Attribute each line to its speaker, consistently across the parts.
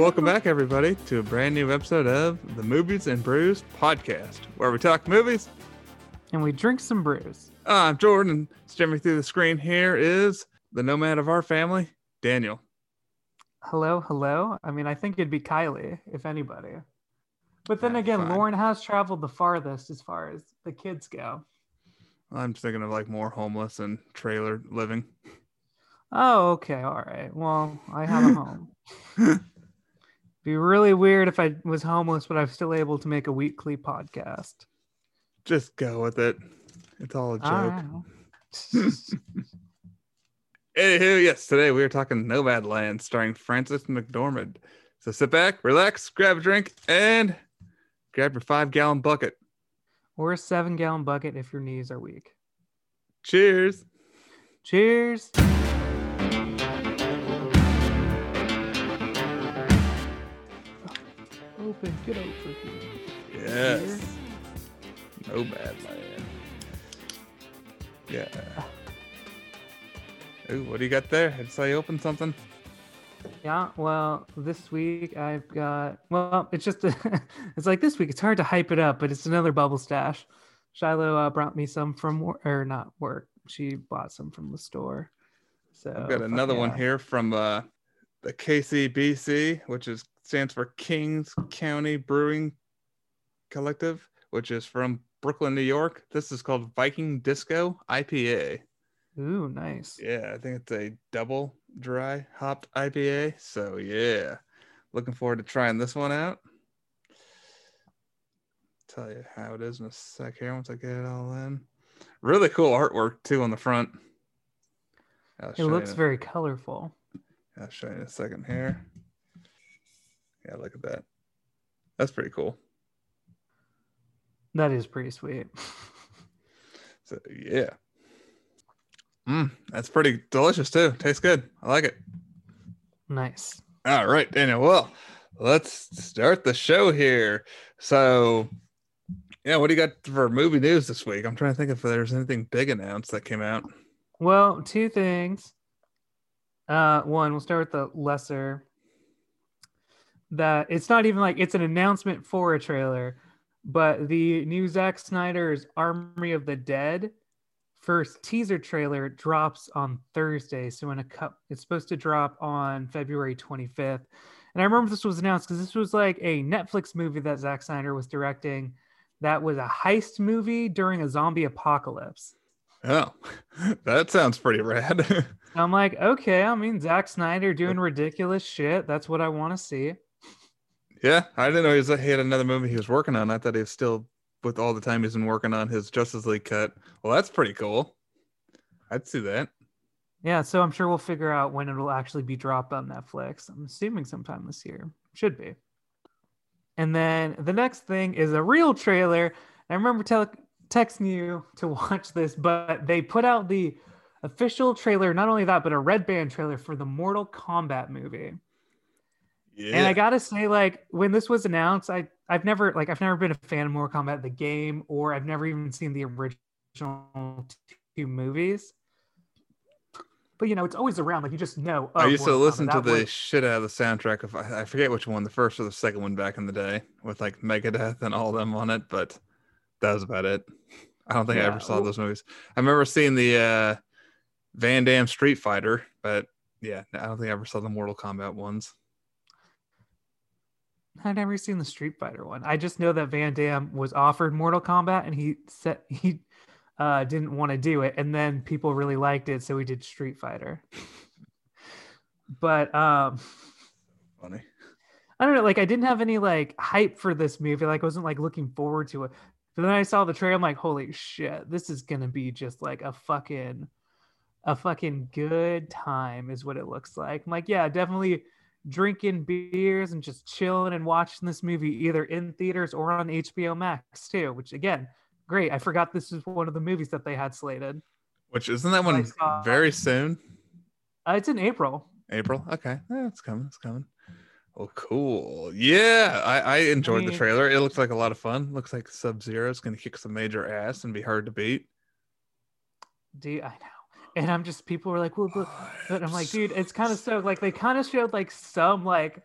Speaker 1: welcome back, everybody, to a brand new episode of the Movies and Brews podcast, where we talk movies.
Speaker 2: and we drink some brews.
Speaker 1: I'm Jordan, and streaming through the screen here is the nomad of our family, Daniel.
Speaker 2: Hello, hello. I mean, I think it'd be Kylie, if anybody. But then
Speaker 1: Yeah,
Speaker 2: again,
Speaker 1: fine.
Speaker 2: Lauren has traveled the farthest as far as the kids go.
Speaker 1: I'm thinking of like more homeless and trailer living.
Speaker 2: Oh, okay. All right. Well, I have a home. be really weird if I was homeless, but I'm still able to make a weekly podcast.
Speaker 1: Just go with it. It's all a joke. Anywho, yes, today we are talking Nomadland starring Frances McDormand. So sit back, relax, grab a drink, and grab your five gallon bucket.
Speaker 2: or a seven gallon bucket if your knees are weak.
Speaker 1: Cheers.
Speaker 2: Cheers. Open, get over here.
Speaker 1: Yes. Nomadland. Yeah. Ooh, what do you got there? I saw open something.
Speaker 2: Yeah, well, this week I've got well, it's just it's like this week. It's hard to hype it up, but it's another bubble stash. Shiloh uh, brought me some from wor- or not work. She bought some from the store. So
Speaker 1: I've got another one here from uh, the KCBC, which is stands for Kings County Brewing Collective, which is from Brooklyn, New York. This is called Viking Disco IPA.
Speaker 2: Ooh, nice.
Speaker 1: Yeah, I think it's a double dry hopped IPA. So yeah, looking forward to trying this one out. Tell you how it is in a sec here once I get it all in. Really cool artwork too on the front. I'll
Speaker 2: It
Speaker 1: show you
Speaker 2: looks very colorful.
Speaker 1: I'll show you in a second here. Yeah, look at that. That's pretty cool.
Speaker 2: That is pretty sweet.
Speaker 1: So yeah. Mm, that's pretty delicious too. Tastes good. I like it.
Speaker 2: nice.
Speaker 1: All right, Daniel. Well, let's start the show here. So, yeah, what do you got for movie news this week? I'm trying to think if there's anything big announced that came out.
Speaker 2: Well, two things. Uh, one, we'll start with the lesser. That it's not even like it's an announcement for a trailer, but the new Zack Snyder's Army of the Dead first teaser trailer drops on Thursday. So in a cup, it's supposed to drop on February 25th. And I remember this was announced because this was like a Netflix movie that Zack Snyder was directing. That was a heist movie during a zombie apocalypse.
Speaker 1: Oh, that sounds pretty rad.
Speaker 2: I'm like, okay, I mean, Zack Snyder doing ridiculous shit. That's what I want to see.
Speaker 1: yeah, I didn't know he, was, he had another movie he was working on. I thought he was still with all the time he's been working on his Justice League cut. Well, that's pretty cool. I'd see that.
Speaker 2: Yeah, so I'm sure we'll figure out when it'll actually be dropped on Netflix. I'm assuming sometime this year. Should be. And then the next thing is a real trailer. I remember tele- texting you to watch this, but they put out the official trailer. Not only that, but a red band trailer for the Mortal Kombat movie.
Speaker 1: Yeah.
Speaker 2: And I gotta say, like when this was announced, I I've never like I've never been a fan of Mortal Kombat the game, or I've never even seen the original two movies. But you know, it's always around. Like you just know.
Speaker 1: I
Speaker 2: oh,
Speaker 1: used to listen
Speaker 2: Kombat,
Speaker 1: to
Speaker 2: that
Speaker 1: the
Speaker 2: was-
Speaker 1: shit out of the soundtrack of I I forget which one, the first or the second one back in the day, with like Megadeth and all them on it, but that was about it. I don't think I ever saw those movies. I remember seeing the uh Van Damme Street Fighter, but yeah, I don't think I ever saw the Mortal Kombat ones.
Speaker 2: I've never seen the Street Fighter one. I just know that Van Damme was offered Mortal Kombat, and he said he uh, didn't want to do it, and then people really liked it, so he did Street Fighter. but um,
Speaker 1: Funny.
Speaker 2: I don't know. Like I didn't have any like hype for this movie. Like I wasn't like looking forward to it. But then I saw the trailer. I'm like, holy shit, this is gonna be just like a fucking, a fucking good time is what it looks like. I'm like, yeah, definitely drinking beers and just chilling and watching this movie either in theaters or on HBO Max too. Which again, great. I forgot this is one of the movies that they had slated.
Speaker 1: Which isn't that one very soon?
Speaker 2: Uh, it's in April.
Speaker 1: April. Okay, yeah, it's coming. It's coming. Oh, cool. Yeah, I, I enjoyed the
Speaker 2: mean-
Speaker 1: trailer. It looks like a lot of fun. Looks like Sub Zero is going to kick some major ass and be hard to beat.
Speaker 2: Dude, I know. And I'm just people were like, well, but, but I'm like, dude, it's kind of so like they kind of showed like some like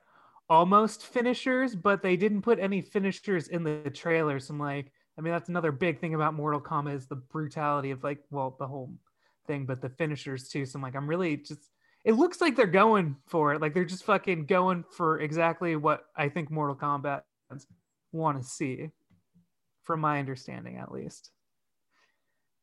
Speaker 2: almost finishers, but they didn't put any finishers in the trailer. So I'm like, I mean, that's another big thing about Mortal Kombat is the brutality of like, well, the whole thing, but the finishers too. So I'm like, I'm really just. It looks like they're going for it. Like they're just fucking going for exactly what I think Mortal Kombat want to see, from my understanding at least.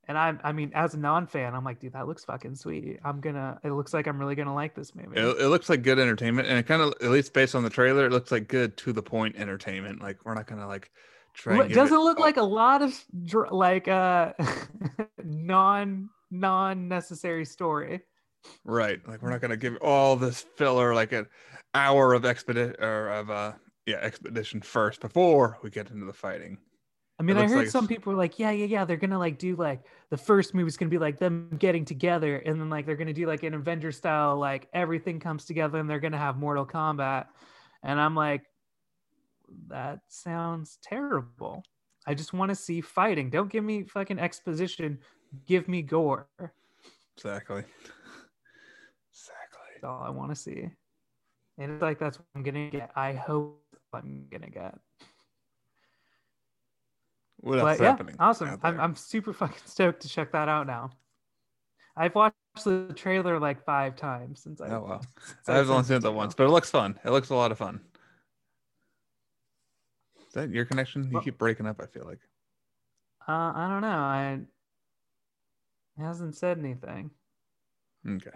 Speaker 2: And I, I mean, as a non-fan, I'm like, dude, that looks fucking sweet. I'm gonna. It looks like I'm really gonna like this movie.
Speaker 1: It, it looks like good entertainment, and it kind of, at least based on the trailer, it looks like good to the point entertainment. Like we're not gonna like try.
Speaker 2: Well, it doesn't
Speaker 1: it-
Speaker 2: look
Speaker 1: oh,
Speaker 2: like a lot of like uh non non necessary story.
Speaker 1: right. Like we're not gonna give all this filler like an hour of expedition or of uh yeah expedition first before we get into the fighting.
Speaker 2: I mean, I heard
Speaker 1: like
Speaker 2: some people were like, yeah, yeah, yeah, they're gonna like do like the first movie's gonna be like them getting together, and then like they're gonna do like an Avenger style, like everything comes together, and they're gonna have Mortal Kombat, and I'm like, that sounds terrible. I just want to see fighting. Don't give me fucking exposition. Give me gore. That's
Speaker 1: Exactly. Exactly.
Speaker 2: all I want to see. And it's like that's what I'm gonna get. I hope I'm gonna get.
Speaker 1: What else
Speaker 2: but
Speaker 1: is
Speaker 2: yeah,
Speaker 1: happening?
Speaker 2: awesome. I'm. I'm super fucking stoked to check that out now. I've watched the trailer like five times since I.
Speaker 1: Oh
Speaker 2: I
Speaker 1: I've only seen
Speaker 2: it
Speaker 1: it
Speaker 2: to
Speaker 1: the
Speaker 2: you.
Speaker 1: once, but it looks fun. It looks a lot of fun. Is that your connection? You
Speaker 2: Well-
Speaker 1: keep breaking up. I feel like.
Speaker 2: Uh, I don't know. I it hasn't said anything.
Speaker 1: Okay.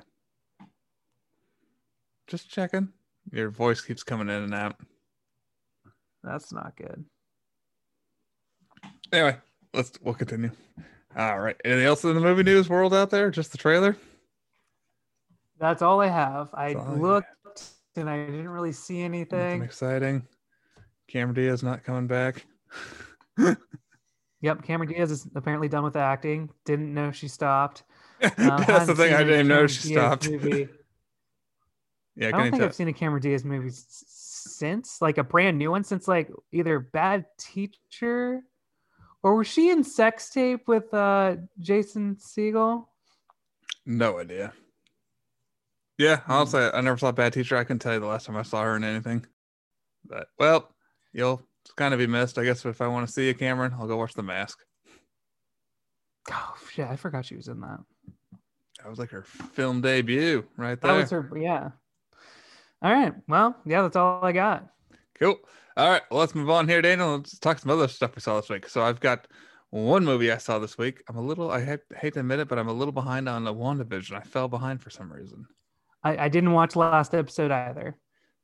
Speaker 1: Just checking. Your voice keeps coming in and out.
Speaker 2: That's not good.
Speaker 1: Anyway, let's we'll continue. All right. Anything else in the movie news world out there? Just the trailer?
Speaker 2: That's all I have. I
Speaker 1: That's all you
Speaker 2: looked and I didn't really see
Speaker 1: Nothing
Speaker 2: anything.
Speaker 1: exciting. Cameron Diaz not coming back.
Speaker 2: Yep, Cameron Diaz is apparently done with acting. Didn't know she stopped. Um,
Speaker 1: That's the thing. I didn't know she
Speaker 2: Diaz
Speaker 1: stopped.
Speaker 2: movie.
Speaker 1: Yeah,
Speaker 2: I don't think
Speaker 1: tell?
Speaker 2: I've seen a Cameron Diaz movie since, like a brand new one, since like either Bad Teacher, or was she in Sex Tape with uh Jason Segel?
Speaker 1: No idea. Yeah, honestly, I never saw Bad Teacher. I couldn't tell you the last time I saw her in anything. But well, you'll kind of be missed. I guess if I want to see you, Cameron, I'll go watch The Mask.
Speaker 2: Oh shit, I forgot she was in that.
Speaker 1: That was like her film debut right there.
Speaker 2: That was her. Yeah. All right. Well, yeah, that's all I got.
Speaker 1: Cool. All right, well, let's move on here, Daniel. Let's talk some other stuff we saw this week. So I've got one movie I saw this week. I'm a little, I hate, hate to admit it, but I'm a little behind on the WandaVision. I fell behind for some reason.
Speaker 2: I, I didn't watch last episode either.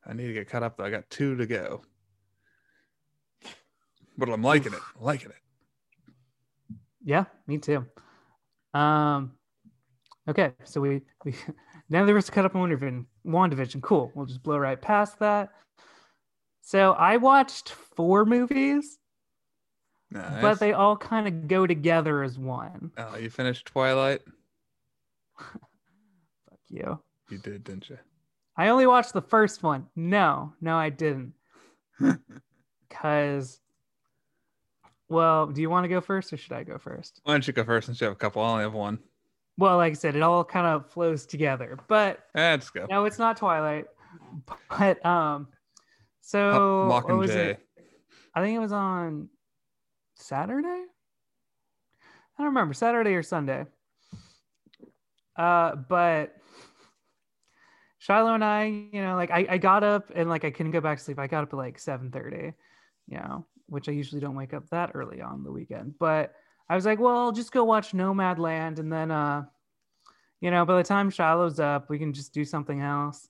Speaker 1: I need to get caught up. though. I got two to go. But I'm liking it. Liking it.
Speaker 2: Yeah, me too. Um, okay, so we we now there was cut up on WandaVision. WandaVision, cool. We'll just blow right past that. So I watched four movies,
Speaker 1: Nice.
Speaker 2: but they all kind of go together as one.
Speaker 1: Oh, you finished Twilight?
Speaker 2: Fuck you.
Speaker 1: You did, didn't you?
Speaker 2: I only watched the first one. No, no, I didn't. Cause, well, do you want to go first or should I go first?
Speaker 1: Why don't you go first since you have a couple? I only have one.
Speaker 2: Well, like I said, it all kind of flows together. But
Speaker 1: Eh, just go.
Speaker 2: no, it's not Twilight. But um, so what was it? I think it was on Saturday. I don't remember Saturday or Sunday. Uh, but Shiloh and I, you know, like I, I got up and like I couldn't go back to sleep. I got up at like seven thirty, you know, which I usually don't wake up that early on the weekend. But I was like, well, I'll just go watch Nomad Land, and then, uh, you know, by the time Shiloh's up, we can just do something else.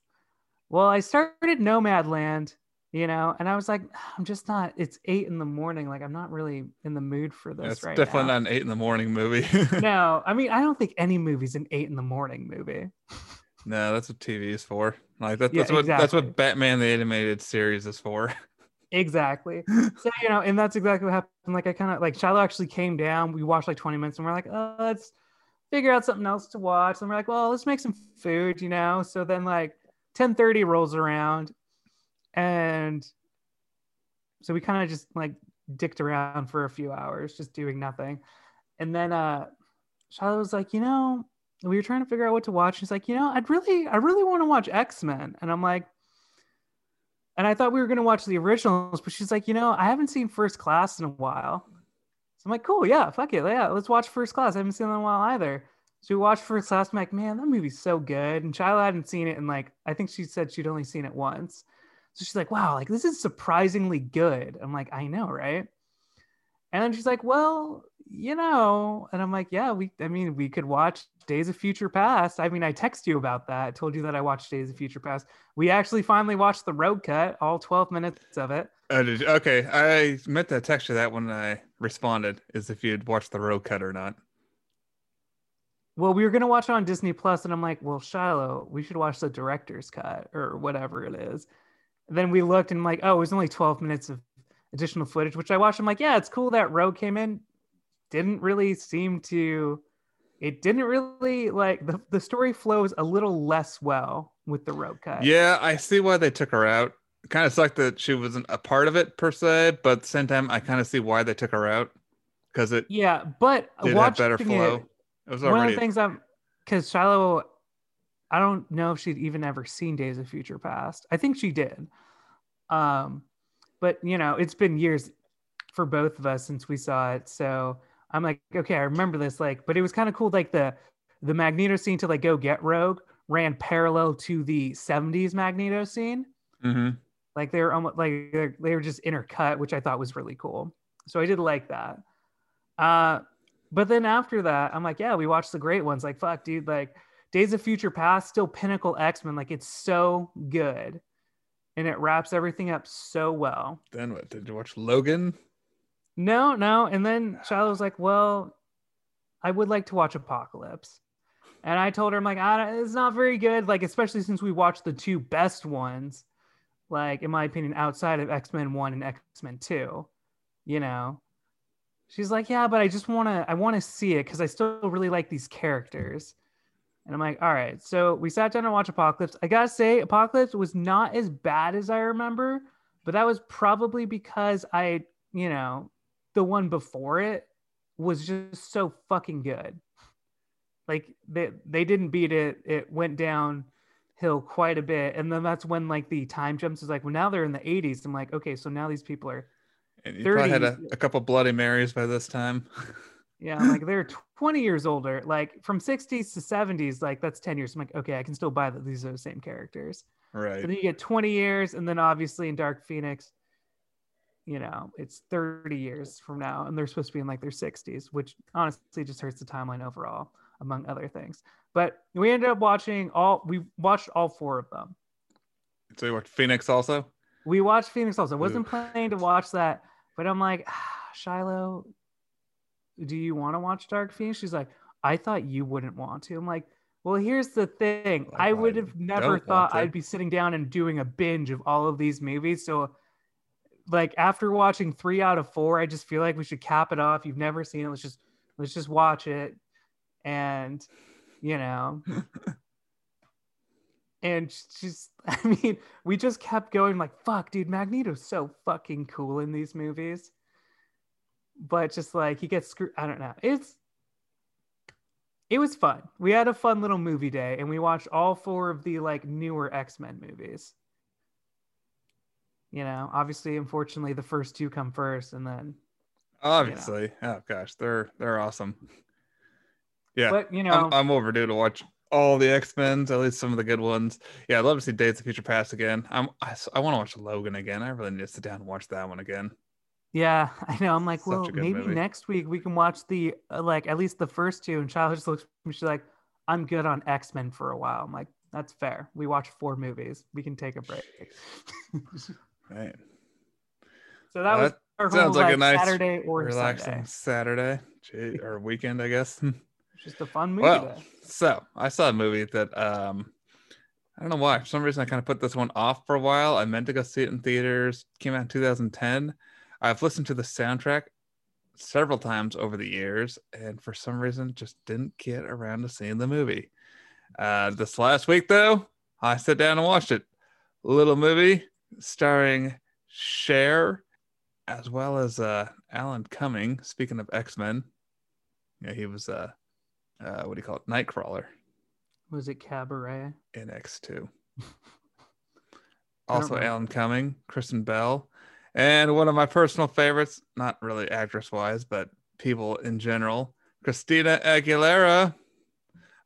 Speaker 2: Well, I started Nomad Land, you know, and I was like, ah, I'm just not. It's eight in the morning. Like I'm not really in the mood for this
Speaker 1: That's
Speaker 2: right
Speaker 1: definitely
Speaker 2: now.
Speaker 1: not an eight in the morning movie.
Speaker 2: no, I mean, I don't think any movie's an eight in the morning movie.
Speaker 1: no, that's what TV is for. Like that,
Speaker 2: Yeah,
Speaker 1: that's what that's what Batman the animated series is for.
Speaker 2: Exactly. so you know, and that's exactly what happened. Like I kind of like Shiloh actually came down. We watched like 20 minutes, and we're like, oh, let's figure out something else to watch. And we're like, well, let's make some food, you know. So then like 10:30 rolls around, and so we kind of just like dicked around for a few hours, just doing nothing. And then uh Shiloh was like, you know, we were trying to figure out what to watch. He's like, you know, I'd really, I really want to watch X Men, and I'm like, and I thought we were gonna watch the originals, but she's like, you know, I haven't seen First Class in a while. So I'm like, cool, yeah, fuck it, yeah, let's watch First Class. I haven't seen it in a while either. So we watched First Class. I'm like, man, that movie's so good. And Shiloh hadn't seen it, and like, I think she said she'd only seen it once. So she's like, wow, like this is surprisingly good. I'm like, I know, right? And then she's like, well, you know, and I'm like, yeah, we, I mean, we could watch Days of Future Past. I mean, I text you about that. I told you that I watched Days of Future Past. We actually finally watched the Rogue Cut, all 12 minutes of it.
Speaker 1: Oh, did you? Okay, I meant to text you that when I responded, is if you'd watched the Rogue Cut or not.
Speaker 2: Well, we were gonna watch it on Disney Plus, and I'm like, well, Shiloh, we should watch the director's cut or whatever it is. And then we looked and I'm like, oh, it was only 12 minutes of additional footage, which I watched. I'm like, yeah, it's cool that Rogue came in. Didn't really seem to it didn't really like the, the story flows a little less well with the Rogue Cut.
Speaker 1: Yeah, I see why they took her out. Kind of sucked that she wasn't a part of it per se, but at the same time, I kind of see why they took her out because it
Speaker 2: yeah, but
Speaker 1: did have better flow.
Speaker 2: It, it was already... one of the things I'm because Shiloh, I don't know if she'd even ever seen Days of Future Past. I think she did, um, but you know, it's been years for both of us since we saw it, so I'm like, okay, I remember this. Like, but it was kind of cool. Like the the Magneto scene to like go get Rogue ran parallel to the 70s Magneto scene.
Speaker 1: Mm-hmm.
Speaker 2: Like they were almost like they were just intercut, which I thought was really cool. So I did like that. Uh, but then after that, I'm like, yeah, we watched the great ones. Like, fuck, dude, like Days of Future Past, still pinnacle X Men. Like, it's so good, and it wraps everything up so well.
Speaker 1: Then what? Did you watch Logan?
Speaker 2: No, no. And then Shiloh was like, well, I would like to watch Apocalypse. And I told her, I'm like, it's not very good. Like, especially since we watched the two best ones, like, in my opinion, outside of X Men 1 and X Men 2, you know? She's like, yeah, but I just want to, I want to see it because I still really like these characters. And I'm like, all right. So we sat down and watched Apocalypse. I gotta say, Apocalypse was not as bad as I remember, but that was probably because I, you know, the one before it was just so fucking good. Like they they didn't beat it. It went downhill quite a bit, and then that's when like the time jumps is like, well, now they're in the 80s. I'm like, okay, so now these people are.
Speaker 1: And you 30. probably had a, a couple Bloody Marys by this time.
Speaker 2: yeah, I'm like they're 20 years older. Like from 60s to 70s, like that's 10 years. I'm like, okay, I can still buy that these are the same characters.
Speaker 1: Right.
Speaker 2: So then you get 20 years, and then obviously in Dark Phoenix, you know, it's 30 years from now and they're supposed to be in like their 60s, which honestly just hurts the timeline overall, among other things. But we ended up watching all, we watched all four of them.
Speaker 1: So you watched Phoenix also?
Speaker 2: We watched Phoenix also. I wasn't planning to watch that, but I'm like, ah, Shiloh, do you want to watch Dark Phoenix? She's like, I thought you wouldn't want to. I'm like, well, here's the thing. Like, I would have never thought I'd be sitting down and doing a binge of all of these movies. So like after watching three out of four, I just feel like we should cap it off. You've never seen it. Let's just let's just watch it. And you know. and she's I mean, we just kept going like, fuck, dude, Magneto's so fucking cool in these movies. But just like he gets screwed. I don't know. It's it was fun. We had a fun little movie day and we watched all four of the like newer X-Men movies. You know obviously unfortunately the first two come first and then
Speaker 1: obviously you know. oh gosh. They're they're awesome. Yeah.
Speaker 2: But you know.
Speaker 1: I'm, I'm, overdue to watch all the x-men's at least some of the good ones. Yeah i'd love to see days of future past again. I'm i, I want to watch logan again. I really need to sit down and watch that one again
Speaker 2: yeah i know i'm like Such well maybe movie. next week we can watch the uh, like at least the first two and child just looks she's like i'm good on x-men for a while i'm like that's fair we watch four movies we can take a break
Speaker 1: Right.
Speaker 2: So that was our sounds whole, like, like, a nice Saturday or relaxing
Speaker 1: Sunday. Saturday or weekend, I guess.
Speaker 2: Just a fun movie.
Speaker 1: Well, so I saw a movie that um I don't know why. For some reason, I kind of put this one off for a while. I meant to go see it in theaters. Came out in 2010. I've listened to the soundtrack several times over the years, and for some reason, just didn't get around to seeing the movie. Uh, this last week, though, I sat down and watched it. Little movie starring Cher as well as uh, Alan Cumming. Speaking of X Men, yeah, he was uh, uh, what do you call it? Nightcrawler.
Speaker 2: Was it Cabaret?
Speaker 1: In X two. Also. Alan Cumming, Kristen Bell, and one of my personal favorites, not really actress wise, but people in general, Christina Aguilera.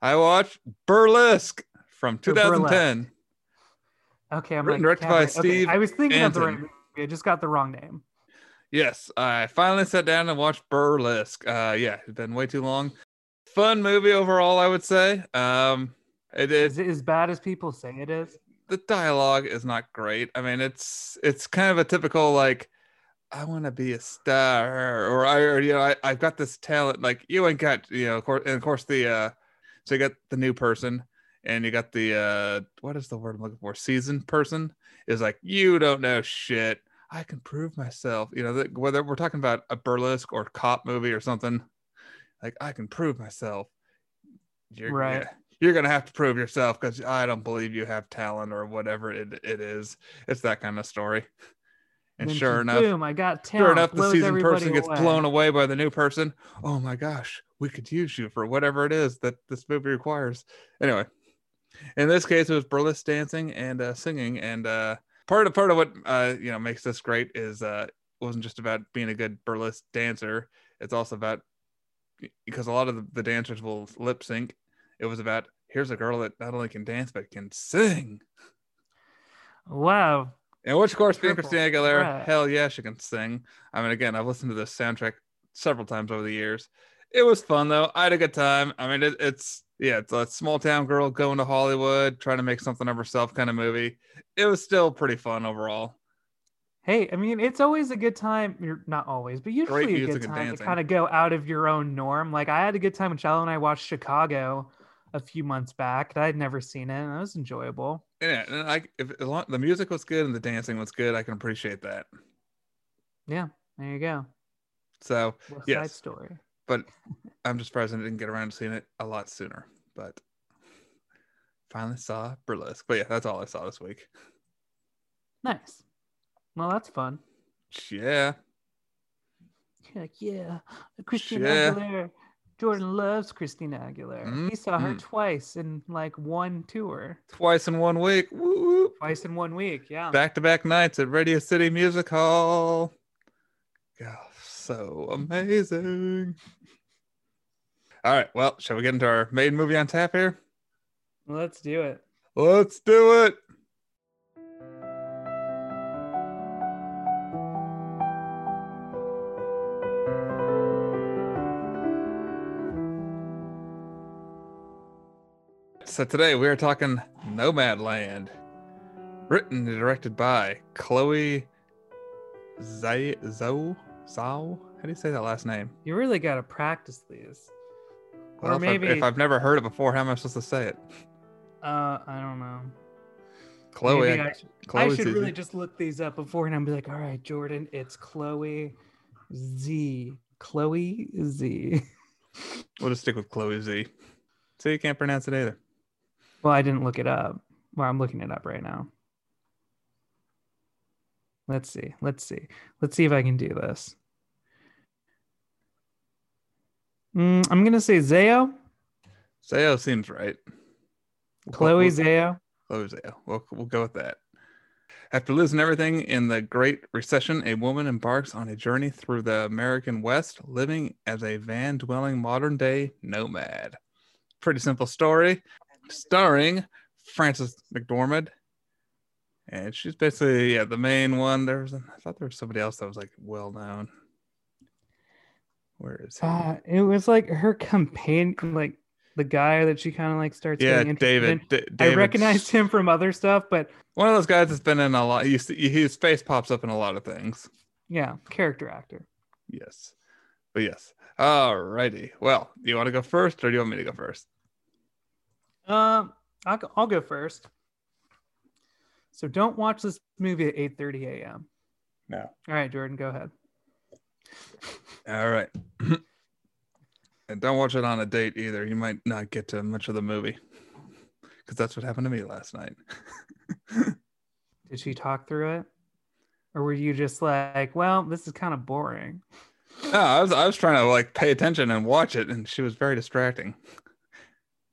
Speaker 1: I watched Burlesque from
Speaker 2: Oh, Burlesque.
Speaker 1: 2010.
Speaker 2: Okay, I'm
Speaker 1: Written,
Speaker 2: like
Speaker 1: directed by
Speaker 2: okay,
Speaker 1: Steve
Speaker 2: I was thinking of the right movie. I just got the wrong name.
Speaker 1: Yes, I finally sat down and watched Burlesque. Uh, yeah, it's been way too long. Fun movie overall, I would say. Um, it is
Speaker 2: Is it as bad as people say it is?
Speaker 1: The dialogue is not great. I mean, it's it's kind of a typical like, I want to be a star, or I, or you know, I, I've got this talent. Like you ain't got, you know, of course, and of course the, uh, so you got the new person, and you got the, uh, what is the word I'm looking for? Seasoned person is like, you don't know shit. I can prove myself. You know, that whether we're talking about a burlesque or cop movie or something, like I can prove myself. You're,
Speaker 2: Right.
Speaker 1: yeah, you're gonna have to prove yourself because I don't believe you have talent or whatever it, it is. It's that kind of story. And
Speaker 2: then
Speaker 1: sure enough,
Speaker 2: boom! I got talent.
Speaker 1: sure enough, the seasoned person gets
Speaker 2: away.
Speaker 1: blown away by the new person. Oh my gosh, we could use you for whatever it is that this movie requires. Anyway, in this case, it was burlesque dancing and uh, singing, and uh, part of part of what uh, you know makes this great is uh, it wasn't just about being a good burlesque dancer. It's also about because a lot of the, the dancers will lip sync. It was about here's a girl that not only can dance but can sing.
Speaker 2: Wow.
Speaker 1: And which, of course, being Christina Aguilera,
Speaker 2: threat.
Speaker 1: hell yeah, she can sing. I mean, again, I've listened to this soundtrack several times over the years. It was fun though. I had a good time. I mean, it, it's yeah, it's a small town girl going to Hollywood, trying to make something of herself kind of movie. It was still pretty fun overall.
Speaker 2: Hey, I mean, it's always a good time. You're not always, but usually a good time to kind of go out of your own norm. Like I had a good time when Shiloh and I watched Chicago a few months back. and I had never seen it. And it was enjoyable.
Speaker 1: Yeah, and I if as long- the music was good and the dancing was good, I can appreciate that.
Speaker 2: Yeah, there you go.
Speaker 1: So,
Speaker 2: West Side
Speaker 1: Yes.
Speaker 2: Story.
Speaker 1: but I'm just surprised I didn't get around to seeing it a lot sooner. But finally saw Burlesque. But yeah, that's all I saw this week.
Speaker 2: Nice. Well, that's fun.
Speaker 1: Yeah.
Speaker 2: Like, yeah, Christina
Speaker 1: Yeah.
Speaker 2: Aguilera. Jordan loves Christina Aguilera. He saw her
Speaker 1: Mhm.
Speaker 2: twice in like one tour,
Speaker 1: Twice in one week. Woo!
Speaker 2: twice in one week. Yeah.
Speaker 1: Back to back nights at Radio City Music Hall. God, so amazing. All right. Well, shall we get into our main movie on tap here?
Speaker 2: Let's do it.
Speaker 1: Let's do it. So today we are talking Nomadland, written and directed by Chloe Zhao. How do you say that last name?
Speaker 2: You really got to practice these.
Speaker 1: Well,
Speaker 2: or
Speaker 1: if,
Speaker 2: maybe,
Speaker 1: I've, if I've never heard it before, how am I supposed to say it?
Speaker 2: uh, I don't know.
Speaker 1: Chloe.
Speaker 2: I, should, I should really just look these up before and I'll be like, all right, Jordan, it's Chloe Z. Chloe Z.
Speaker 1: We'll just stick with Chloe Z. So you can't pronounce it either.
Speaker 2: Well, I didn't look it up. Well, I'm looking it up right now. Let's see. Let's see. Let's see if I can do this. Mm, I'm gonna say Zayo,
Speaker 1: Zayo seems right.
Speaker 2: Chloe
Speaker 1: we'll-
Speaker 2: Zayo.
Speaker 1: Chloe Zayo. We'll, we'll go with that. After losing everything in the Great Recession, a woman embarks on a journey through the American West, living as a van dwelling modern day nomad. Pretty simple story, starring Frances McDormand. And she's basically yeah the main one. There was I thought there was somebody else that was like well known. Where is he?
Speaker 2: Uh, it was like her companion, like the guy that she kind of like starts.
Speaker 1: yeah, David. D-
Speaker 2: I
Speaker 1: David
Speaker 2: recognized him from other stuff, but
Speaker 1: One of those guys that's been in a lot. He's, his face pops up in a lot of things.
Speaker 2: yeah, character actor.
Speaker 1: Yes. But yes. All righty. Well, do you want to go first or do you want me to go first?
Speaker 2: Um, I'll go, I'll go first. So don't watch this movie at 8:30 a.m.
Speaker 1: No.
Speaker 2: All right, Jordan, go ahead.
Speaker 1: All right. and don't watch it on a date either. You might not get to much of the movie because that's what happened to me last night.
Speaker 2: Did she talk through it, or were you just like, "Well, this is kind of boring"?
Speaker 1: no, I was I was trying to like pay attention and watch it, and she was very distracting.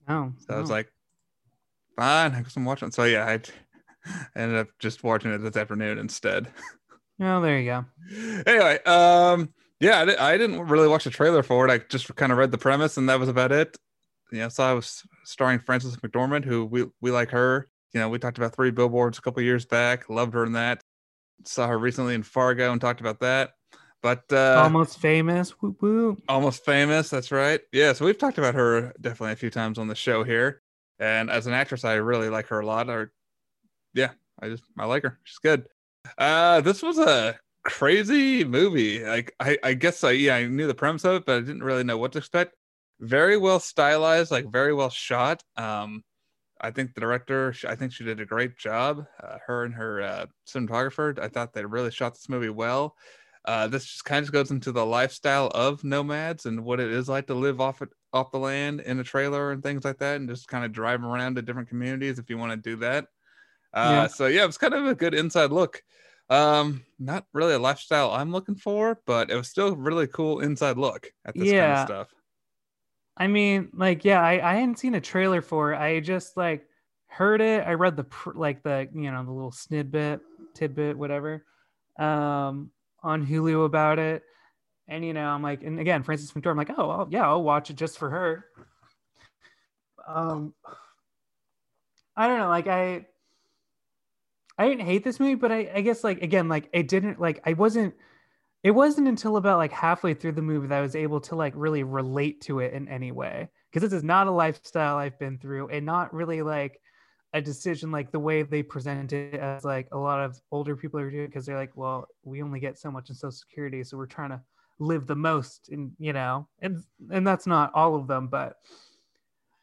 Speaker 2: No,
Speaker 1: So I was like, fine, I guess I'm watching. So yeah, I ended up just watching it this afternoon instead.
Speaker 2: Oh, there you go.
Speaker 1: Anyway, um, yeah, I, di- I didn't really watch the trailer for it. I just kind of read the premise, and that was about it. You know, so I was starring Frances McDormand, who we we like her. You know, we talked about Three Billboards a couple years back. Loved her in that. Saw her recently in Fargo and talked about that. But uh,
Speaker 2: Almost famous. Whoop, whoop.
Speaker 1: almost famous. That's right. Yeah. So we've talked about her definitely a few times on the show here. And as an actress, I really like her a lot. Or yeah, I just I like her. She's good. Uh, this was a crazy movie. Like I, I guess I yeah I knew the premise of it, but I didn't really know what to expect. Very well stylized, like very well shot. Um, I think the director, I think she did a great job. Uh, her and her uh, cinematographer, I thought they really shot this movie well. Uh, this just kind of goes into the lifestyle of nomads and what it is like to live off it off the land in a trailer and things like that, and just kind of drive around to different communities if you want to do that. Uh,
Speaker 2: Yeah.
Speaker 1: So yeah, it was kind of a good inside look. Um, not really a lifestyle I'm looking for, but it was still really cool inside look at this kind of stuff.
Speaker 2: I mean, like, yeah, I, I hadn't seen a trailer for it. I just like heard it. I read the pr- like the you know the little snidbit, tidbit, whatever, um, on Hulu about it. And you know, I'm like, and again, Frances McDormand, I'm like, oh, well, yeah, I'll watch it just for her. Um, I don't know, like I, I didn't hate this movie, but I, I guess like again, like it didn't like I wasn't it wasn't until about like halfway through the movie that I was able to like really relate to it in any way. Because this is not a lifestyle I've been through and not really like a decision like the way they present it as like a lot of older people are doing because they're like, well, we only get so much in social security, so we're trying to live the most and you know, and and that's not all of them, but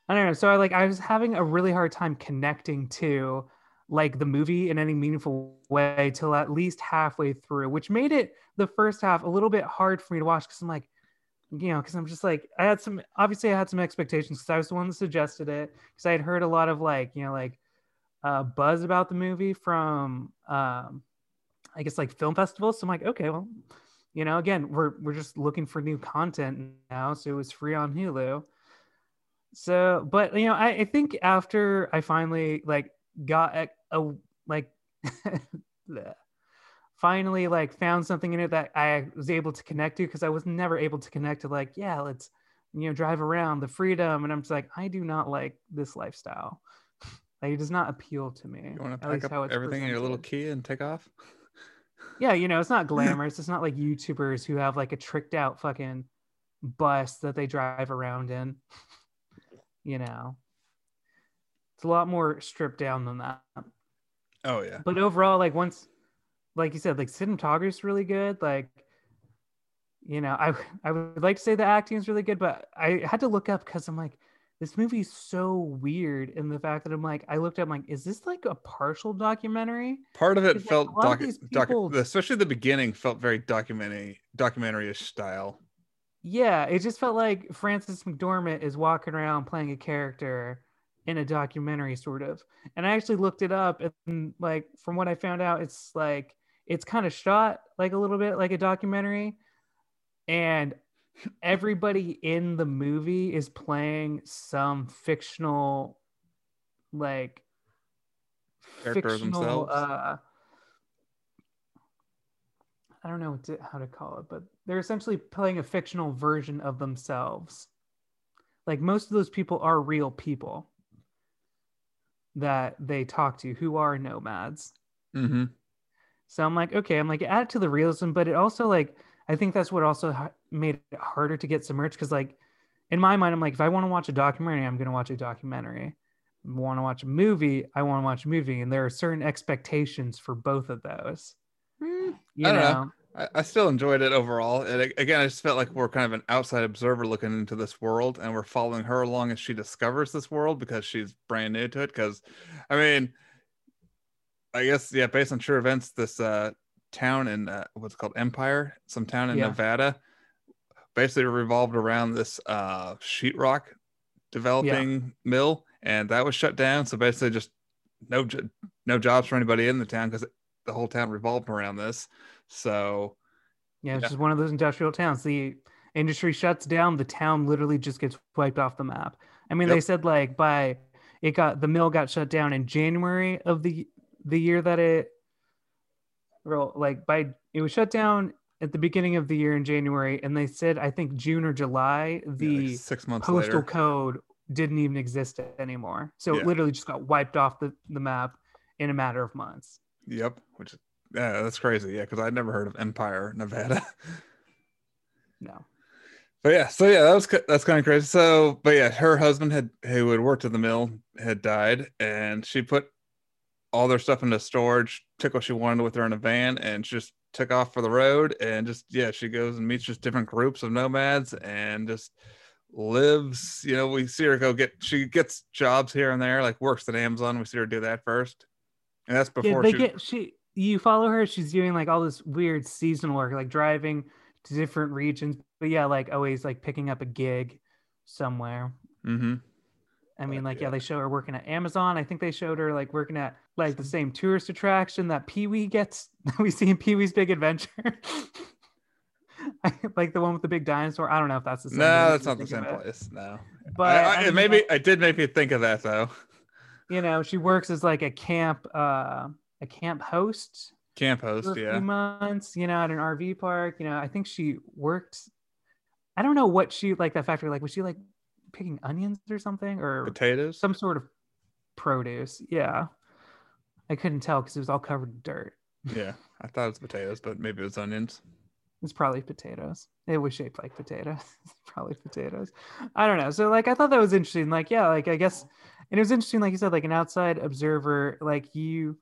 Speaker 2: I don't know. So I like I was having a really hard time connecting to like the movie in any meaningful way till at least halfway through, which made it the first half a little bit hard for me to watch because I'm like, you know, because I'm just like, I had some, obviously, I had some expectations because I was the one that suggested it because I had heard a lot of like, you know, like uh, buzz about the movie from, um, I guess, like film festivals. So I'm like, okay, well, you know, again, we're we're just looking for new content now, so it was free on Hulu. So, but you know, I, I think after I finally like got a, a like finally like found something in it that I was able to connect to because I was never able to connect to like, yeah, let's you know drive around the freedom, and I'm just like, I do not like this lifestyle. Like, it does not appeal to me.
Speaker 1: You want to pack up
Speaker 2: it's
Speaker 1: everything in your little key and take off?
Speaker 2: Yeah, you know, it's not glamorous. it's not like YouTubers who have like a tricked out fucking bus that they drive around in. you know, it's a lot more stripped down than that.
Speaker 1: Oh yeah.
Speaker 2: But overall, like once, like you said, like cinematography is really good. Like, you know, I I would like to say the acting is really good, but I had to look up because I'm like, this movie is so weird in the fact that I'm like, I looked at like, is this like a partial documentary?
Speaker 1: Part of it
Speaker 2: like,
Speaker 1: felt
Speaker 2: a
Speaker 1: docu-
Speaker 2: these
Speaker 1: docu- especially the beginning felt very documentary documentary-ish style.
Speaker 2: Yeah, it just felt like Frances McDormand is walking around playing a character in a documentary, sort of. And I actually looked it up, and like from what I found out, it's like it's kind of shot like a little bit like a documentary, and everybody in the movie is playing some fictional, like
Speaker 1: Character
Speaker 2: fictional.
Speaker 1: themselves?
Speaker 2: Uh, I don't know what to, how to call it, but they're essentially playing a fictional version of themselves. Like most of those people are real people that they talk to who are nomads.
Speaker 1: Mm-hmm.
Speaker 2: So I'm like, okay, I'm like, add it to the realism, but it also like, I think that's what also made it harder to get submerged because like, in my mind, I'm like, if I want to watch a documentary, I'm going to watch a documentary. Want to watch a movie? I want to watch a movie, and there are certain expectations for both of those. You
Speaker 1: I don't know.
Speaker 2: know,
Speaker 1: I, I still enjoyed it overall. And again, I just felt like we're kind of an outside observer looking into this world, and we're following her along as she discovers this world because she's brand new to it. Because, I mean, I guess yeah, based on true events, this uh, town in uh, what's it called Empire, some town in
Speaker 2: Yeah.
Speaker 1: Nevada, basically revolved around this uh, sheetrock developing mill, and that was shut down. So basically, just no no jobs for anybody in the town because the whole town revolved around this. So
Speaker 2: yeah, it's
Speaker 1: Yeah.
Speaker 2: just one of those industrial towns. The industry shuts down, the town literally just gets wiped off the map. I mean, they said like by it got the mill got shut down in January of the the year that it, like by it was shut down at the beginning of the year in January, and they said I think June or July
Speaker 1: Yeah,
Speaker 2: the
Speaker 1: like six months
Speaker 2: postal
Speaker 1: later.
Speaker 2: code didn't even exist anymore. So
Speaker 1: Yeah.
Speaker 2: it literally just got wiped off the, the map in a matter of months.
Speaker 1: Yep. Which yeah, that's crazy. Yeah, because I'd never heard of Empire, Nevada.
Speaker 2: No.
Speaker 1: But yeah, so yeah, that was that's kind of crazy. So, but yeah, her husband had who had worked at the mill had died, and she put all their stuff into storage, took what she wanted with her in a van, and just took off for the road. And just yeah, she goes and meets just different groups of nomads, and just lives. You know, we see her go get she gets jobs here and there, like works at Amazon. We see her do that first, and that's
Speaker 2: Yeah,
Speaker 1: before
Speaker 2: they
Speaker 1: she.
Speaker 2: get she you follow her, she's doing like all this weird seasonal work, like driving to different regions. But yeah, like always like picking up a gig somewhere.
Speaker 1: hmm
Speaker 2: I mean, like, yeah.
Speaker 1: yeah.
Speaker 2: they show her working at Amazon. I think they showed her like working at like the same tourist attraction that Pee Wee gets that we see in Pee Wee's Big Adventure. like the one with the big dinosaur. I don't know if that's the same.
Speaker 1: No, that's not the same
Speaker 2: of.
Speaker 1: place. No,
Speaker 2: But
Speaker 1: I, I,
Speaker 2: I
Speaker 1: it
Speaker 2: mean,
Speaker 1: made me. I did make me think of that though.
Speaker 2: you know, she works as like a camp, uh, a camp host
Speaker 1: Camp host,
Speaker 2: a few
Speaker 1: yeah.
Speaker 2: months. You know, at an RV park. You know, I think she worked. I don't know what she like that factory. Like, was she like picking onions or something, or
Speaker 1: Potatoes.
Speaker 2: some sort of produce? Yeah, I couldn't tell because it was all covered in dirt.
Speaker 1: Yeah, I thought it was potatoes, but maybe it was onions.
Speaker 2: It's probably potatoes. It was shaped like potatoes. probably potatoes. I don't know. So like I thought that was interesting. Like, yeah, like I guess and it was interesting, like you said, like an outside observer, like you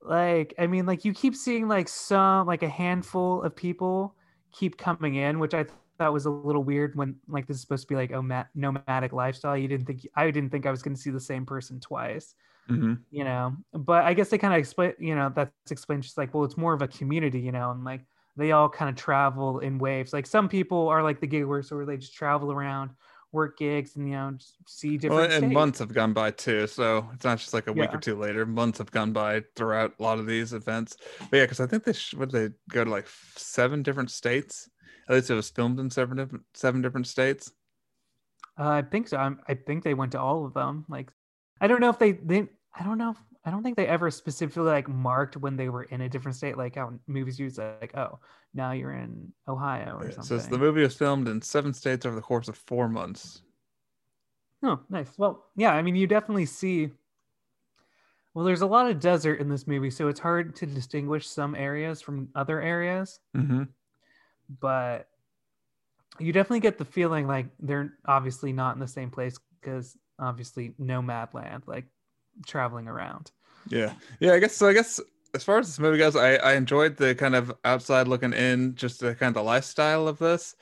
Speaker 2: like I mean, like you keep seeing like some like a handful of people keep coming in, which I thought was a little weird when like this is supposed to be like a nomadic lifestyle. You didn't think I didn't think I was gonna see the same person twice
Speaker 1: Mm-hmm.
Speaker 2: you know but i guess they kind of explain you know that's explained just like well it's more of a community you know and like they all kind of travel in waves like some people are like the gig workers where they just travel around work gigs and you know see different
Speaker 1: Well, and
Speaker 2: states.
Speaker 1: months have gone by too, so it's not just like a week
Speaker 2: Yeah.
Speaker 1: or two later. Months have gone by throughout a lot of these events. But yeah, because I think they sh- would they go to like seven different states. At least it was filmed in seven different seven different states.
Speaker 2: uh, i think so I'm, i think they went to all of them like i don't know if they they i don't know if, i don't think they ever specifically like marked when they were in a different state like how movies use like oh now you're in ohio or something
Speaker 1: so the movie was filmed in seven states over the course of four months.
Speaker 2: Oh, nice. Well, yeah, I mean, you definitely see. Well, there's a lot of desert in this movie, so it's hard to distinguish some areas from other areas,
Speaker 1: Mm-hmm.
Speaker 2: but you definitely get the feeling like they're obviously not in the same place because obviously nomad land, like traveling around.
Speaker 1: Yeah, yeah. I guess so. I guess as far as this movie goes, I I enjoyed the kind of outside looking in, just the kind of lifestyle of this.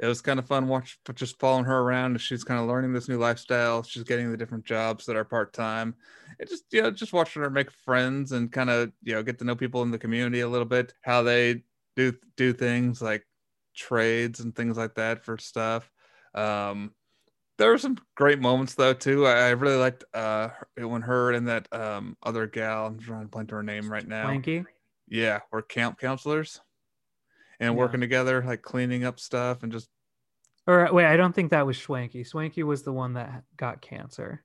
Speaker 1: It was kind of fun watch, just following her around as she's kind of learning this new lifestyle. She's getting the different jobs that are part time. It just you know just watching her make friends and kind of you know get to know people in the community a little bit, how they do do things like trades and things like that for stuff. Um, there were some great moments though too. I, I really liked uh when her and that um other gal, I'm trying to blank her name right now.
Speaker 2: Swankie.
Speaker 1: Yeah, we're camp counselors and
Speaker 2: Yeah.
Speaker 1: working together, like cleaning up stuff and just
Speaker 2: Or wait, I don't think that was Swankie. Swankie was the one that got cancer.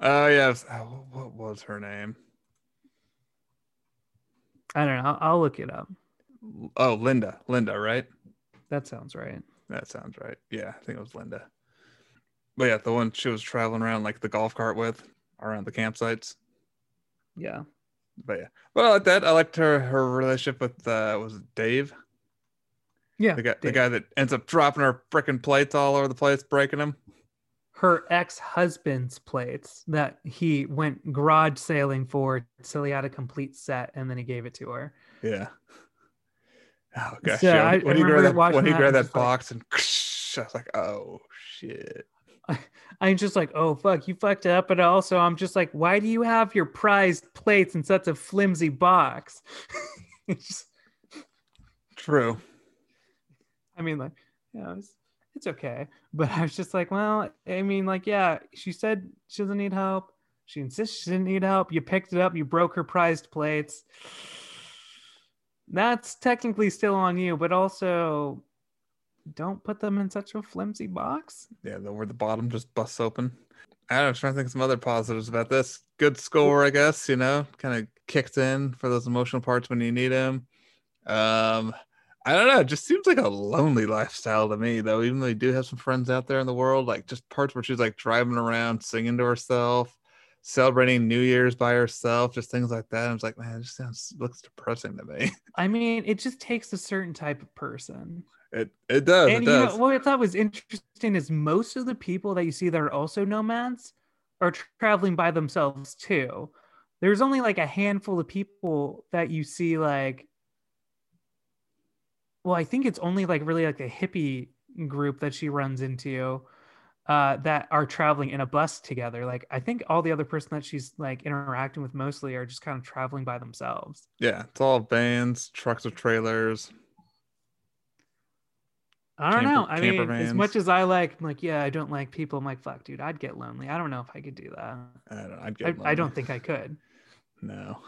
Speaker 1: oh it was- oh, what was her name?
Speaker 2: I don't know. I'll, I'll look it up.
Speaker 1: Oh, Linda. Linda, right?
Speaker 2: That sounds right.
Speaker 1: That sounds right. Yeah, I think it was Linda. But yeah, the one she was traveling around like the golf cart with around the campsites.
Speaker 2: Yeah.
Speaker 1: But yeah, but I like that. I liked her her relationship with uh was it Dave,
Speaker 2: Yeah.
Speaker 1: the guy the guy that ends up dropping her freaking plates all over the place, breaking them.
Speaker 2: her ex-husband's plates that he went garage sailing for till he had a complete set and then he gave it to her
Speaker 1: Yeah. Oh gosh,
Speaker 2: So,
Speaker 1: yeah.
Speaker 2: I-
Speaker 1: When,
Speaker 2: I
Speaker 1: he grabbed that, when he grabbed that
Speaker 2: just like-
Speaker 1: box and I was like, oh shit.
Speaker 2: i'm just like oh fuck you fucked up but also i'm just like why do you have your prized plates in such a flimsy box? It's just,
Speaker 1: True.
Speaker 2: i mean like yeah it's, it's okay but i was just like well i mean like yeah she said she doesn't need help. She insists she didn't need help. You picked it up. You broke her prized plates. That's technically still on you but also don't put them in such a flimsy box
Speaker 1: Yeah, the where the bottom just busts open. I don't know, I'm trying to think of some other positives about this. Good score, I guess. You know, kind of kicked in for those emotional parts when you need them. Um, I don't know. It just seems like a lonely lifestyle to me, though. Even though we do have some friends out there in the world, like just parts where she's like driving around, singing to herself, celebrating New Year's by herself, just things like that. I was like, man, it just sounds looks depressing to me.
Speaker 2: I mean, it just takes a certain type of person.
Speaker 1: It it does.
Speaker 2: And
Speaker 1: it
Speaker 2: you
Speaker 1: does.
Speaker 2: know what I thought was interesting is most of the people that you see that are also nomads are tra- traveling by themselves too. There's only like a handful of people that you see like well, I think it's only like really like a hippie group that she runs into uh, that are traveling in a bus together. Like I think all the other person that she's like interacting with mostly are just kind of traveling by themselves.
Speaker 1: yeah, it's all vans, trucks or trailers.
Speaker 2: I don't
Speaker 1: Camper-
Speaker 2: know. I mean, as much as I like, I'm like, yeah, I don't like people. I'm like, fuck, dude, I'd get lonely. I don't know if I could do that.
Speaker 1: I don't. I'd get
Speaker 2: I don't think I could.
Speaker 1: No,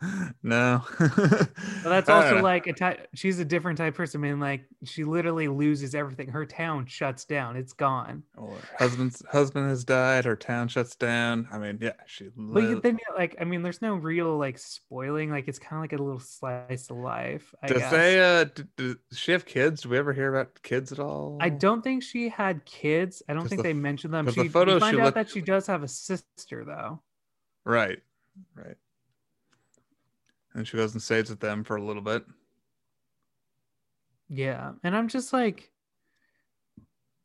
Speaker 1: no.
Speaker 2: But that's also like a type. She's a different type of person. I mean, like she literally loses everything. Her town shuts down. It's gone.
Speaker 1: Or husband's husband has died. Her town shuts down. I mean, yeah, she.
Speaker 2: But
Speaker 1: li-
Speaker 2: then, like, I mean, there's no real like spoiling. Like, it's kind of like a little slice of life. I
Speaker 1: Does
Speaker 2: guess.
Speaker 1: they? Uh, d- d- does she have kids? Do we ever hear about kids at all?
Speaker 2: I don't think she had kids. I don't think
Speaker 1: the
Speaker 2: they mentioned them. She
Speaker 1: the photos
Speaker 2: you find
Speaker 1: she
Speaker 2: out
Speaker 1: looked-
Speaker 2: that she does have a sister though.
Speaker 1: Right, right. And she goes and stays with them for a little bit.
Speaker 2: Yeah, and I'm just like,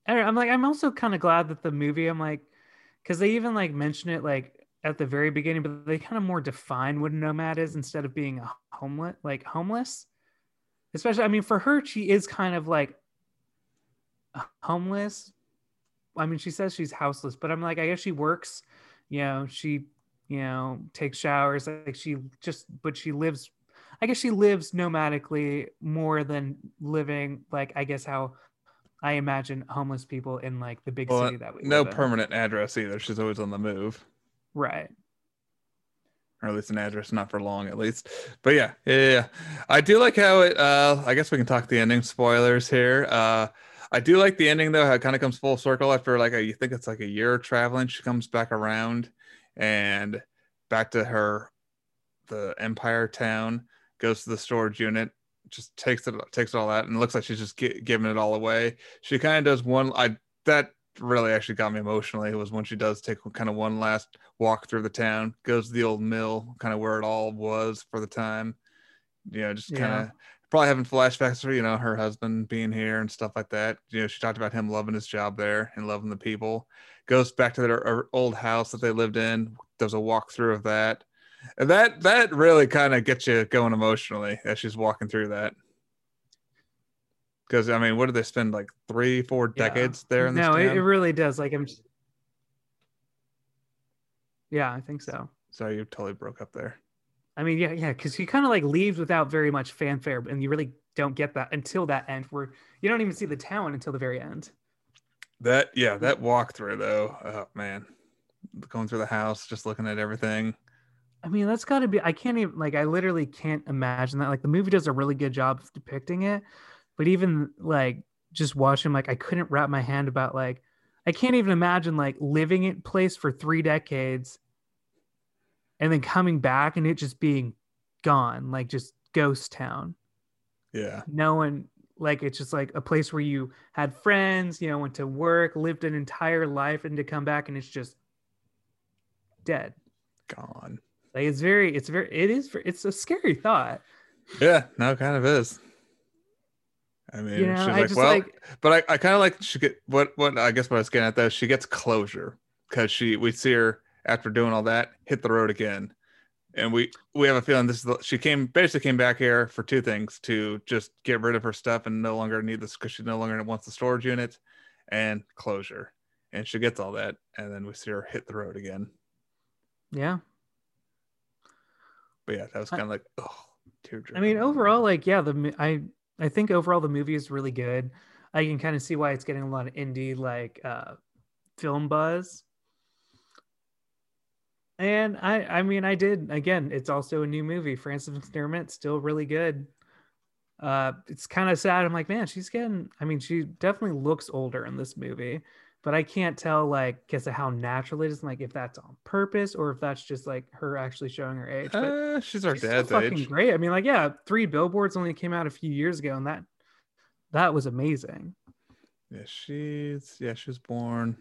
Speaker 2: I'm like, I'm also kind of glad that the movie. I'm like, because they even like mention it like at the very beginning, but they kind of more define what a nomad is instead of being a homeless, like homeless. Especially, I mean, for her, she is kind of like homeless. I mean, she says she's houseless, but I'm like, I guess she works. You know, she, you know, takes showers. Like she just, but she lives. I guess she lives nomadically more than living like I guess how I imagine homeless people in like the big
Speaker 1: Well,
Speaker 2: city that we
Speaker 1: no
Speaker 2: live in.
Speaker 1: permanent address either. She's always on the move,
Speaker 2: Right.
Speaker 1: or at least an address not for long, at least. But yeah, yeah, yeah, yeah. I do like how it. Uh, I guess we can talk the ending spoilers here. Uh, I do like the ending though. How it kind of comes full circle after like a, you think it's like a year of traveling. She comes back around and back to her the Empire town. Goes to the storage unit. Just takes it takes all that and looks like she's just gi- giving it all away. She kind of does one. I that really actually got me emotionally. It was when she does take kind of one last walk through the town, goes to the old mill, kind of where it all was for the time. You know, just kind
Speaker 2: Yeah.
Speaker 1: of probably having flashbacks for you know her husband being here and stuff like that. You know, she talked about him loving his job there and loving the people. Goes back to their old house that they lived in. Does a walkthrough of that. And that that really kind of gets you going emotionally as she's walking through that. Because I mean, what did they spend like three, four
Speaker 2: Yeah.
Speaker 1: decades there in
Speaker 2: no, it, it really does. Like I'm. Just... Yeah, I think so.
Speaker 1: Sorry, you totally broke up there.
Speaker 2: I mean, yeah, yeah, because he kind of like leaves without very much fanfare, and you really don't get that until that end, where you don't even see the town until the very end.
Speaker 1: That yeah, that mm-hmm. walkthrough though, oh man, going through the house, just looking at everything.
Speaker 2: I mean, that's got to be. I can't even like. I literally can't imagine that. Like the movie does a really good job of depicting it, but even like just watching, like I couldn't wrap my hand about like I can't even imagine like living in place for three decades, and then coming back and it just being gone, like just ghost town.
Speaker 1: Yeah,
Speaker 2: No one like it's just like a place where you had friends, you know, went to work, lived an entire life, and to come back and it's just dead.
Speaker 1: gone.
Speaker 2: Like it's very, it's very, it is, it's a scary thought.
Speaker 1: Yeah, no, it kind of is. I mean,
Speaker 2: You know,
Speaker 1: she's
Speaker 2: I
Speaker 1: like, well,
Speaker 2: like,
Speaker 1: but I, I kind of like she get what what I guess what I was getting at though. She gets closure because she we see her after doing all that hit the road again, and we we have a feeling this is the, she came basically came back here for two things to just get rid of her stuff and no longer need this because she no longer wants the storage unit and closure, and she gets all that, and then we see her hit the road again.
Speaker 2: yeah.
Speaker 1: But yeah, that was kind of like oh, teardrop.
Speaker 2: I mean, overall, like, yeah, the I I think overall the movie is really good. I can kind of see why it's getting a lot of indie like uh film buzz. And I I mean I did again, it's also a new movie. Frances McDormand still really good. Uh it's kind of sad. I'm like, man, she's getting I mean, she definitely looks older in this movie. but I can't tell like guess how natural it is, like if that's on purpose or if that's just like her actually showing her age. But
Speaker 1: Uh, she's our
Speaker 2: she's
Speaker 1: dad's
Speaker 2: fucking
Speaker 1: age.
Speaker 2: great. I mean, like yeah, three billboards only came out a few years ago, and that that was amazing.
Speaker 1: Yeah, she's yeah, she was born.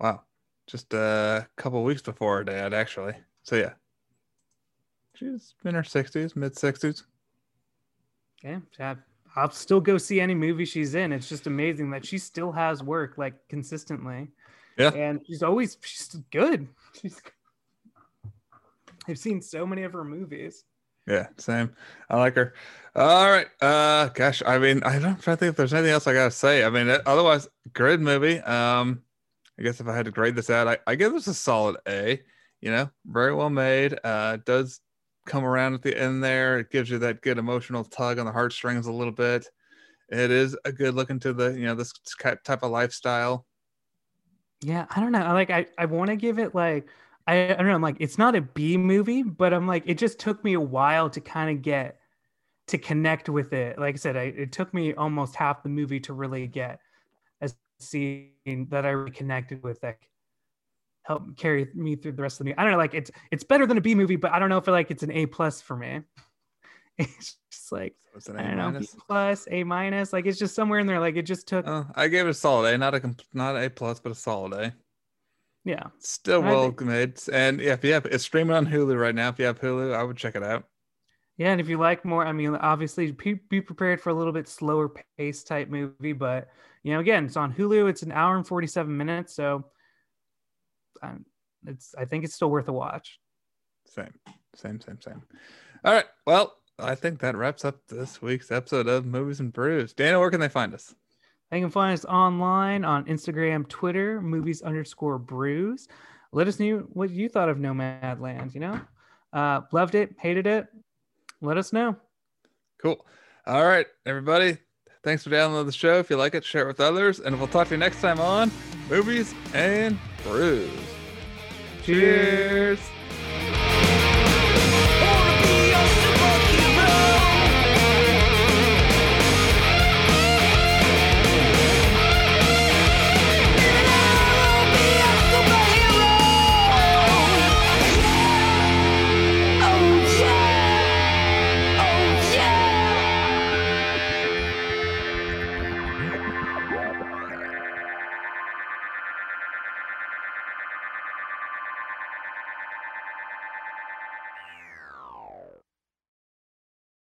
Speaker 1: Wow, just a couple weeks before her dad, actually. So yeah, she's in her sixties, mid sixties.
Speaker 2: Okay, yeah, I'll still go see any movie she's in. It's just amazing that she still has work like consistently.
Speaker 1: Yeah.
Speaker 2: and she's always she's good. She's. I've seen so many of her movies.
Speaker 1: Yeah, same. I like her. All right. Uh, gosh, I mean, I don't try to think if there's anything else I gotta say. I mean, otherwise, great movie. Um, I guess if I had to grade this out, I, I give this a solid A. You know, very well made. Uh, does come around at the end there. It gives you that good emotional tug on the heartstrings a little bit. It is a good look into the you know this type of lifestyle.
Speaker 2: Yeah, I don't know. Like I, I want to give it like I, I don't know. I'm like it's not a B movie, but I'm like it just took me a while to kind of get to connect with it. Like I said, I, it took me almost half the movie to really get scene that I really connected with that helped carry me through the rest of the movie. I don't know. Like it's it's better than a B movie, but I don't know if like it's an A plus for me. It's just like
Speaker 1: So it's
Speaker 2: I don't know, B plus, A minus. Like it's just somewhere in there. Like it just took.
Speaker 1: Oh, I gave it a solid A, not a comp- not A plus, but a solid A.
Speaker 2: yeah.
Speaker 1: Still well
Speaker 2: think-
Speaker 1: made. And yeah, if you have it's streaming on Hulu right now. If you have Hulu, I would check it out.
Speaker 2: Yeah, and if you like more, I mean, obviously, be, be prepared for a little bit slower pace type movie. But you know, again, it's on Hulu. It's an hour and forty-seven minutes, so um, it's. I think it's still worth a watch.
Speaker 1: Same, same, same, same. All right. Well, I think that wraps up this week's episode of Movies and Brews. Dana, where can they find us?
Speaker 2: They can find us online on Instagram, Twitter, movies underscore brews. Let us know what you thought of Nomadland. You know, uh, loved it, hated it. Let us know.
Speaker 1: Cool. All right, everybody. Thanks for downloading the show. If you like it, share it with others. And we'll talk to you next time on Movies and Brews. Cheers.